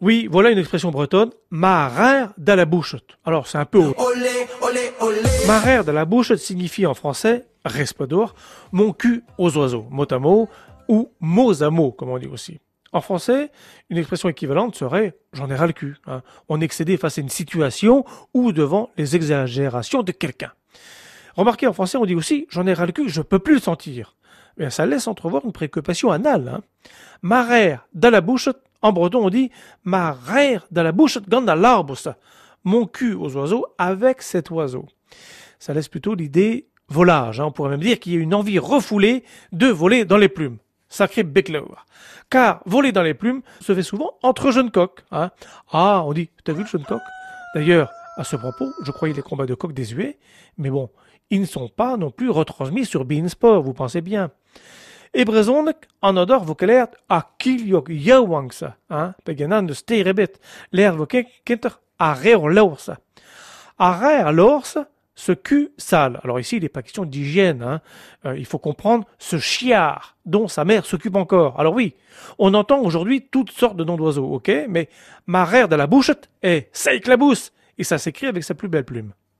Oui, voilà une expression bretonne, marère de la bouchette. Alors c'est un peu. Marère de la bouchette signifie en français, d'or, mon cul aux oiseaux, mot à mot, ou mots à mots, comme on dit aussi. En français, une expression équivalente serait j'en ai ras le cul. Hein. On excédé face à une situation ou devant les exagérations de quelqu'un. Remarquez, en français, on dit aussi j'en ai ras le cul, je peux plus le sentir. Mais ça laisse entrevoir une préoccupation anale. Hein. Marère dans la bouche, en breton on dit marère dans la bouche, dans l'arbre. Mon cul aux oiseaux avec cet oiseau. Ça laisse plutôt l'idée volage. Hein. On pourrait même dire qu'il y a une envie refoulée de voler dans les plumes. Sacré Beckler. Car voler dans les plumes se fait souvent entre jeunes coqs. Hein. Ah, on dit, t'as vu le jeune coq? D'ailleurs, à ce propos, je croyais les combats de coqs désuets, mais bon, ils ne sont pas non plus retransmis sur Beansport, vous pensez bien. Et en odor vocalaire a kiljok jouwangsa, hein, begenan de sterebet, l'air vocal kenter a reer l'orsa. A reer l'orsa, ce cul sale. Alors ici, il n'est pas question d'hygiène. Hein. Euh, il faut comprendre ce chiard dont sa mère s'occupe encore. Alors oui, on entend aujourd'hui toutes sortes de noms d'oiseaux, ok Mais ma rère de la bouche est la bousse, et ça s'écrit avec sa plus belle plume.